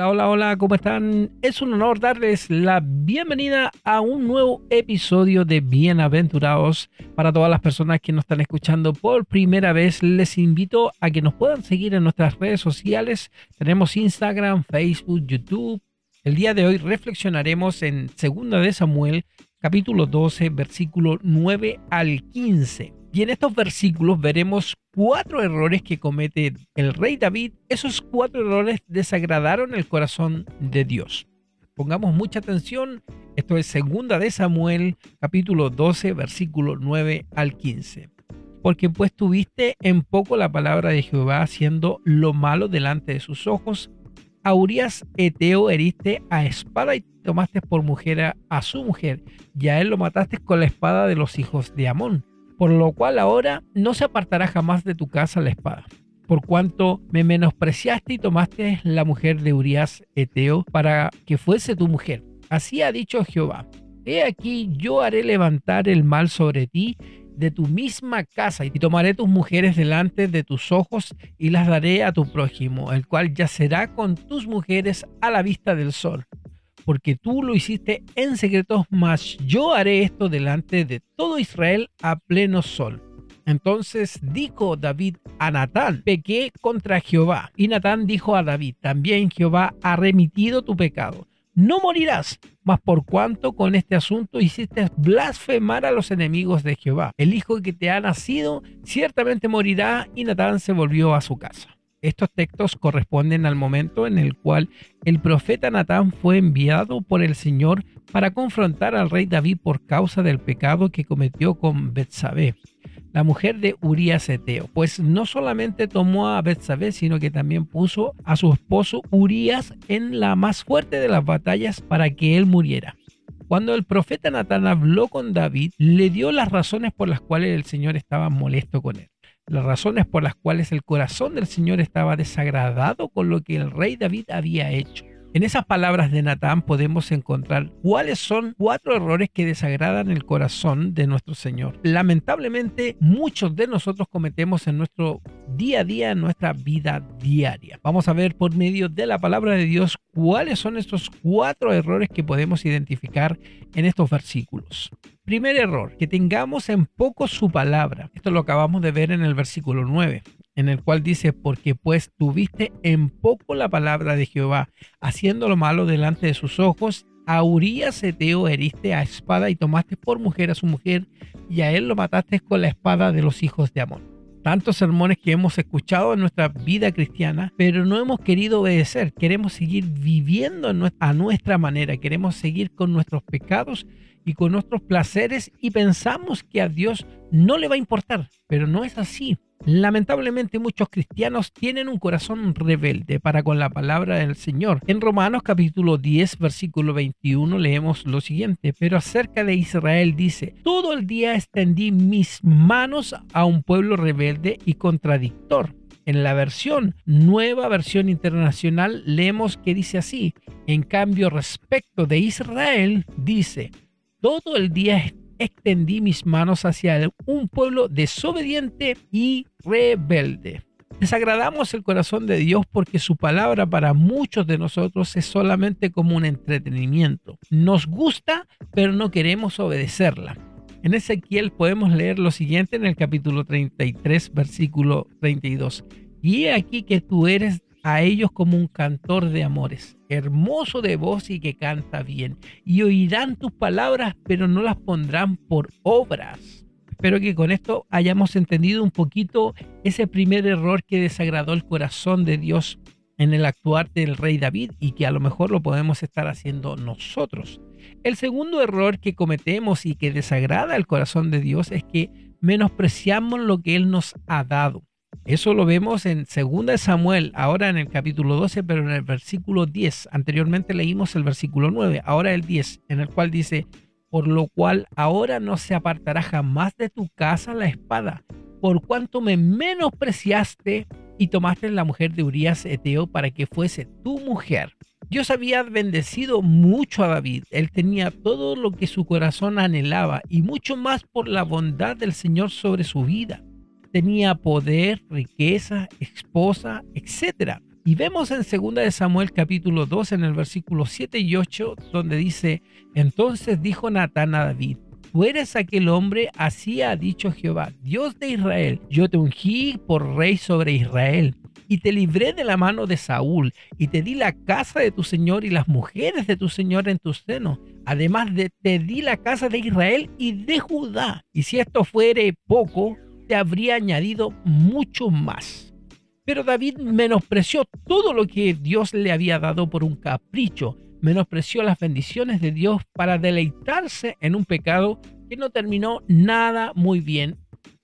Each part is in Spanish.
Hola, hola, hola, ¿cómo están? Es un honor darles la bienvenida a un nuevo episodio de Bienaventurados. Para todas las personas que nos están escuchando por primera vez, les invito a que nos puedan seguir en nuestras redes sociales. Tenemos Instagram, Facebook, YouTube. El día de hoy reflexionaremos en Segunda de Samuel, capítulo 12, versículo 9 al 15. Y en estos versículos veremos cuatro errores que comete el rey David. Esos cuatro errores desagradaron el corazón de Dios. Pongamos mucha atención. Esto es segunda de Samuel, capítulo 12, versículo 9 al 15. Porque pues tuviste en poco la palabra de Jehová haciendo lo malo delante de sus ojos. A Urias Eteo heriste a espada y tomaste por mujer a, su mujer, y a él lo mataste con la espada de los hijos de Amón por lo cual ahora no se apartará jamás de tu casa la espada. Por cuanto me menospreciaste y tomaste la mujer de Urias Eteo para que fuese tu mujer. Así ha dicho Jehová. He aquí yo haré levantar el mal sobre ti de tu misma casa y tomaré tus mujeres delante de tus ojos y las daré a tu prójimo, el cual yacerá con tus mujeres a la vista del sol porque tú lo hiciste en secreto, mas yo haré esto delante de todo Israel a pleno sol. Entonces dijo David a Natán, pequé contra Jehová. Y Natán dijo a David, también Jehová ha remitido tu pecado. No morirás, mas por cuanto con este asunto hiciste blasfemar a los enemigos de Jehová. El hijo que te ha nacido ciertamente morirá. Y Natán se volvió a su casa. Estos textos corresponden al momento en el cual el profeta Natán fue enviado por el Señor para confrontar al rey David por causa del pecado que cometió con Betsabé, la mujer de Urías Eteo, pues no solamente tomó a Betsabé, sino que también puso a su esposo Urías en la más fuerte de las batallas para que él muriera. Cuando el profeta Natán habló con David, le dio las razones por las cuales el Señor estaba molesto con él las razones por las cuales el corazón del Señor estaba desagradado con lo que el rey David había hecho. En esas palabras de Natán podemos encontrar cuáles son cuatro errores que desagradan el corazón de nuestro Señor. Lamentablemente muchos de nosotros cometemos en nuestro día a día, en nuestra vida diaria. Vamos a ver por medio de la palabra de Dios cuáles son estos cuatro errores que podemos identificar en estos versículos. Primer error, que tengamos en poco su palabra. Esto lo acabamos de ver en el versículo 9 en el cual dice, porque pues tuviste en poco la palabra de Jehová, haciendo lo malo delante de sus ojos, a Urias Eteo heriste a espada y tomaste por mujer a su mujer, y a él lo mataste con la espada de los hijos de Amón. Tantos sermones que hemos escuchado en nuestra vida cristiana, pero no hemos querido obedecer. Queremos seguir viviendo a nuestra manera, queremos seguir con nuestros pecados y con nuestros placeres y pensamos que a Dios no le va a importar, pero no es así. Lamentablemente muchos cristianos tienen un corazón rebelde para con la palabra del Señor. En Romanos capítulo 10 versículo 21 leemos lo siguiente, pero acerca de Israel dice, todo el día extendí mis manos a un pueblo rebelde y contradictor. En la versión, nueva versión internacional, leemos que dice así, en cambio respecto de Israel, dice, todo el día extendí mis manos hacia un pueblo desobediente y rebelde. Desagradamos el corazón de Dios porque su palabra para muchos de nosotros es solamente como un entretenimiento. Nos gusta, pero no queremos obedecerla. En Ezequiel podemos leer lo siguiente en el capítulo 33, versículo 32. Y he aquí que tú eres a ellos como un cantor de amores, hermoso de voz y que canta bien, y oirán tus palabras, pero no las pondrán por obras. Espero que con esto hayamos entendido un poquito ese primer error que desagradó el corazón de Dios en el actuar del rey David y que a lo mejor lo podemos estar haciendo nosotros. El segundo error que cometemos y que desagrada el corazón de Dios es que menospreciamos lo que Él nos ha dado. Eso lo vemos en 2 Samuel, ahora en el capítulo 12, pero en el versículo 10. Anteriormente leímos el versículo 9, ahora el 10, en el cual dice, por lo cual ahora no se apartará jamás de tu casa la espada, por cuanto me menospreciaste y tomaste la mujer de Urias Eteo para que fuese tu mujer. Dios había bendecido mucho a David, él tenía todo lo que su corazón anhelaba y mucho más por la bondad del Señor sobre su vida tenía poder, riqueza, esposa, etc. Y vemos en 2 de Samuel capítulo 2 en el versículo 7 y 8 donde dice, entonces dijo Natán a David, tú eres aquel hombre, así ha dicho Jehová, Dios de Israel, yo te ungí por rey sobre Israel y te libré de la mano de Saúl, y te di la casa de tu Señor y las mujeres de tu Señor en tu seno. Además de te di la casa de Israel y de Judá. Y si esto fuere poco, habría añadido mucho más. Pero David menospreció todo lo que Dios le había dado por un capricho, menospreció las bendiciones de Dios para deleitarse en un pecado que no terminó nada muy bien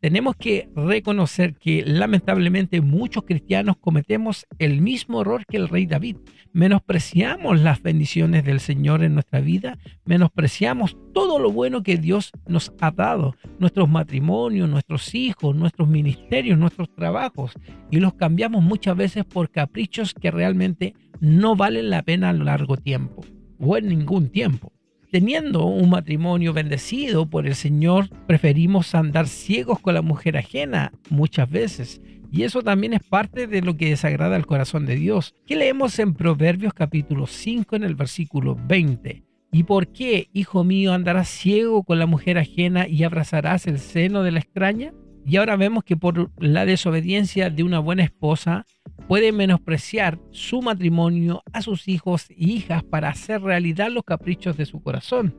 tenemos que reconocer que lamentablemente muchos cristianos cometemos el mismo error que el rey David. Menospreciamos las bendiciones del Señor en nuestra vida, menospreciamos todo lo bueno que Dios nos ha dado, nuestros matrimonios, nuestros hijos, nuestros ministerios, nuestros trabajos, y los cambiamos muchas veces por caprichos que realmente no valen la pena a largo tiempo o en ningún tiempo teniendo un matrimonio bendecido por el Señor, preferimos andar ciegos con la mujer ajena muchas veces. Y eso también es parte de lo que desagrada al corazón de Dios. ¿Qué leemos en Proverbios capítulo 5 en el versículo 20? ¿Y por qué, hijo mío, andarás ciego con la mujer ajena y abrazarás el seno de la extraña? Y ahora vemos que por la desobediencia de una buena esposa, puede menospreciar su matrimonio a sus hijos e hijas para hacer realidad los caprichos de su corazón.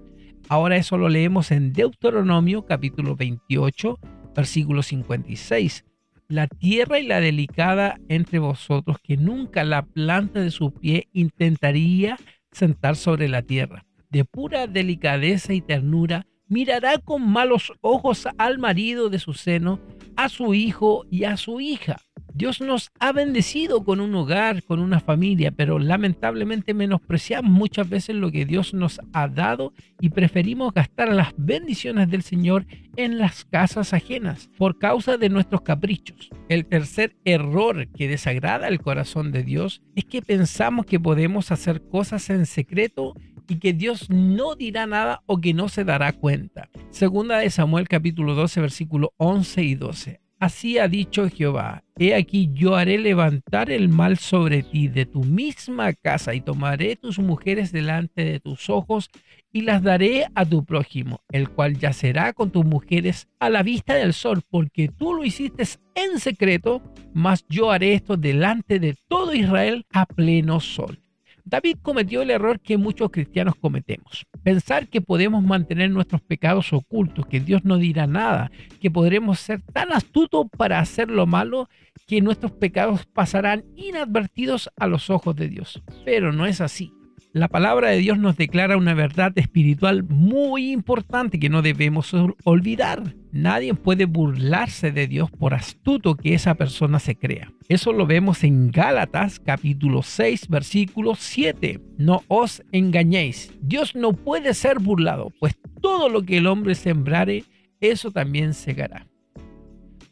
Ahora eso lo leemos en Deuteronomio capítulo 28, versículo 56. La tierra y la delicada entre vosotros, que nunca la planta de su pie intentaría sentar sobre la tierra. De pura delicadeza y ternura, mirará con malos ojos al marido de su seno, a su hijo y a su hija Dios nos ha bendecido con un hogar, con una familia, pero lamentablemente menospreciamos muchas veces lo que Dios nos ha dado y preferimos gastar las bendiciones del Señor en las casas ajenas por causa de nuestros caprichos. El tercer error que desagrada el corazón de Dios es que pensamos que podemos hacer cosas en secreto y que Dios no dirá nada o que no se dará cuenta. Segunda de Samuel capítulo 12 versículo 11 y 12. Así ha dicho Jehová, he aquí yo haré levantar el mal sobre ti de tu misma casa y tomaré tus mujeres delante de tus ojos y las daré a tu prójimo, el cual yacerá con tus mujeres a la vista del sol, porque tú lo hiciste en secreto, mas yo haré esto delante de todo Israel a pleno sol. David cometió el error que muchos cristianos cometemos. Pensar que podemos mantener nuestros pecados ocultos, que Dios no dirá nada, que podremos ser tan astutos para hacer lo malo que nuestros pecados pasarán inadvertidos a los ojos de Dios. Pero no es así. La palabra de Dios nos declara una verdad espiritual muy importante que no debemos olvidar. Nadie puede burlarse de Dios por astuto que esa persona se crea. Eso lo vemos en Gálatas capítulo 6 versículo 7. No os engañéis. Dios no puede ser burlado, pues todo lo que el hombre sembrare, eso también segará.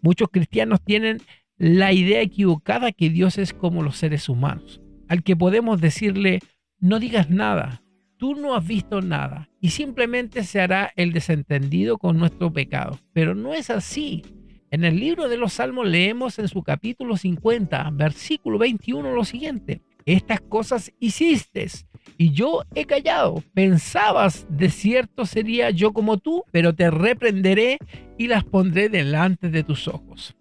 Muchos cristianos tienen la idea equivocada que Dios es como los seres humanos, al que podemos decirle, no digas nada, tú no has visto nada y simplemente se hará el desentendido con nuestro pecado. Pero no es así. En el libro de los Salmos leemos en su capítulo 50, versículo 21 lo siguiente. Estas cosas hiciste y yo he callado. Pensabas, de cierto sería yo como tú, pero te reprenderé y las pondré delante de tus ojos.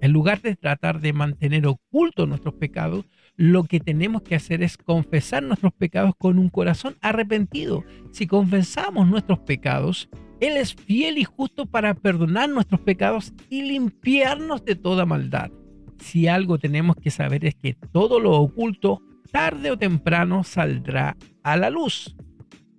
En lugar de tratar de mantener ocultos nuestros pecados, lo que tenemos que hacer es confesar nuestros pecados con un corazón arrepentido. Si confesamos nuestros pecados, Él es fiel y justo para perdonar nuestros pecados y limpiarnos de toda maldad. Si algo tenemos que saber es que todo lo oculto, tarde o temprano, saldrá a la luz.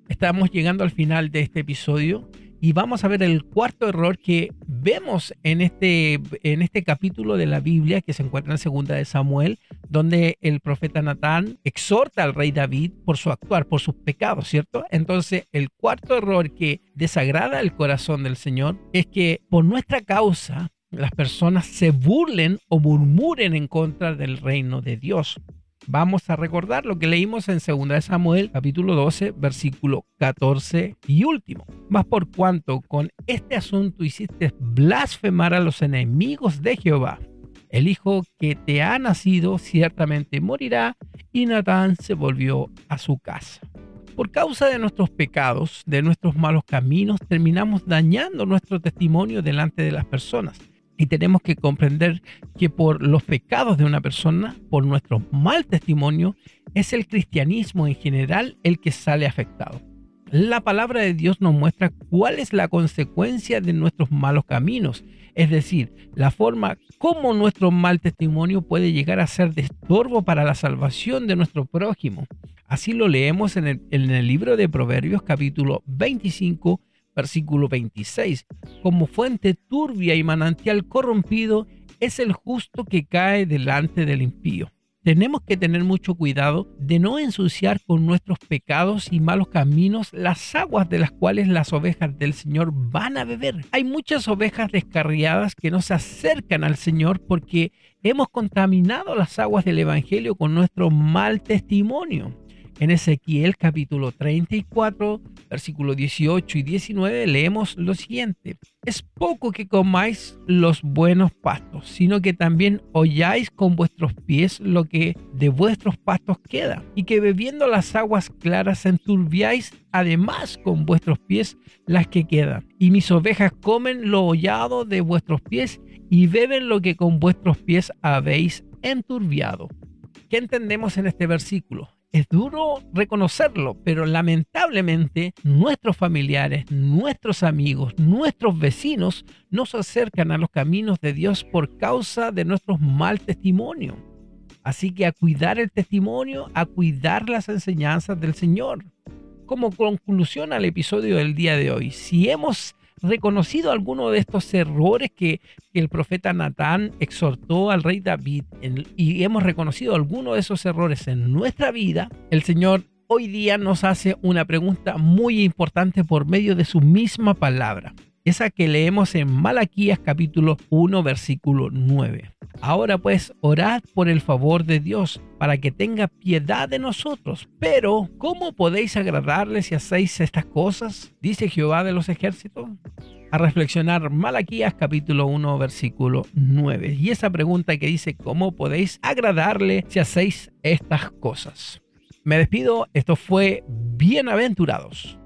Estamos llegando al final de este episodio y vamos a ver el cuarto error que vemos en este, en este capítulo de la Biblia que se encuentra en segunda de Samuel, donde el profeta Natán exhorta al rey David por su actuar, por sus pecados, ¿cierto? Entonces, el cuarto error que desagrada el corazón del Señor es que por nuestra causa las personas se burlen o murmuren en contra del reino de Dios. Vamos a recordar lo que leímos en 2 Samuel capítulo 12 versículo 14 y último. Más por cuanto con este asunto hiciste blasfemar a los enemigos de Jehová. el hijo que te ha nacido ciertamente morirá. Y Natán se volvió a su casa. Por causa de nuestros pecados, de nuestros malos caminos, terminamos dañando nuestro testimonio delante de las personas. Y tenemos que comprender que por los pecados de una persona, por nuestro mal testimonio, es el cristianismo en general el que sale afectado. La palabra de Dios nos muestra cuál es la consecuencia de nuestros malos caminos, es decir, la forma como nuestro mal testimonio puede llegar a ser de estorbo para la salvación de nuestro prójimo. Así lo leemos en el, en el libro de Proverbios capítulo 25, versículo 26. Como fuente turbia y manantial corrompido es el justo que cae delante del impío. Tenemos que tener mucho cuidado de no ensuciar con nuestros pecados y malos caminos las aguas de las cuales las ovejas del Señor van a beber. Hay muchas ovejas descarriadas que no se acercan al Señor porque hemos contaminado las aguas del Evangelio con nuestro mal testimonio. En Ezequiel capítulo 34, versículos 18 y 19 leemos lo siguiente. Es poco que comáis los buenos pastos, sino que también holláis con vuestros pies lo que de vuestros pastos queda, y que bebiendo las aguas claras enturbiáis además con vuestros pies las que quedan. Y mis ovejas comen lo hollado de vuestros pies y beben lo que con vuestros pies habéis enturbiado. ¿Qué entendemos en este versículo? Es duro reconocerlo, pero lamentablemente nuestros familiares, nuestros amigos, nuestros vecinos nos acercan a los caminos de Dios por causa de nuestros mal testimonio. Así que a cuidar el testimonio, a cuidar las enseñanzas del Señor. Como conclusión al episodio del día de hoy, si hemos reconocido alguno de estos errores que, el profeta Natán exhortó al rey David y hemos reconocido alguno de esos errores en nuestra vida, el Señor hoy día nos hace una pregunta muy importante por medio de su misma palabra esa que leemos en Malaquías capítulo 1 versículo 9. Ahora pues, orad por el favor de Dios para que tenga piedad de nosotros. Pero, ¿cómo podéis agradarle si hacéis estas cosas? Dice Jehová de los ejércitos. A reflexionar Malaquías capítulo 1 versículo 9. Y esa pregunta que dice, ¿cómo podéis agradarle si hacéis estas cosas? Me despido, esto fue Bienaventurados.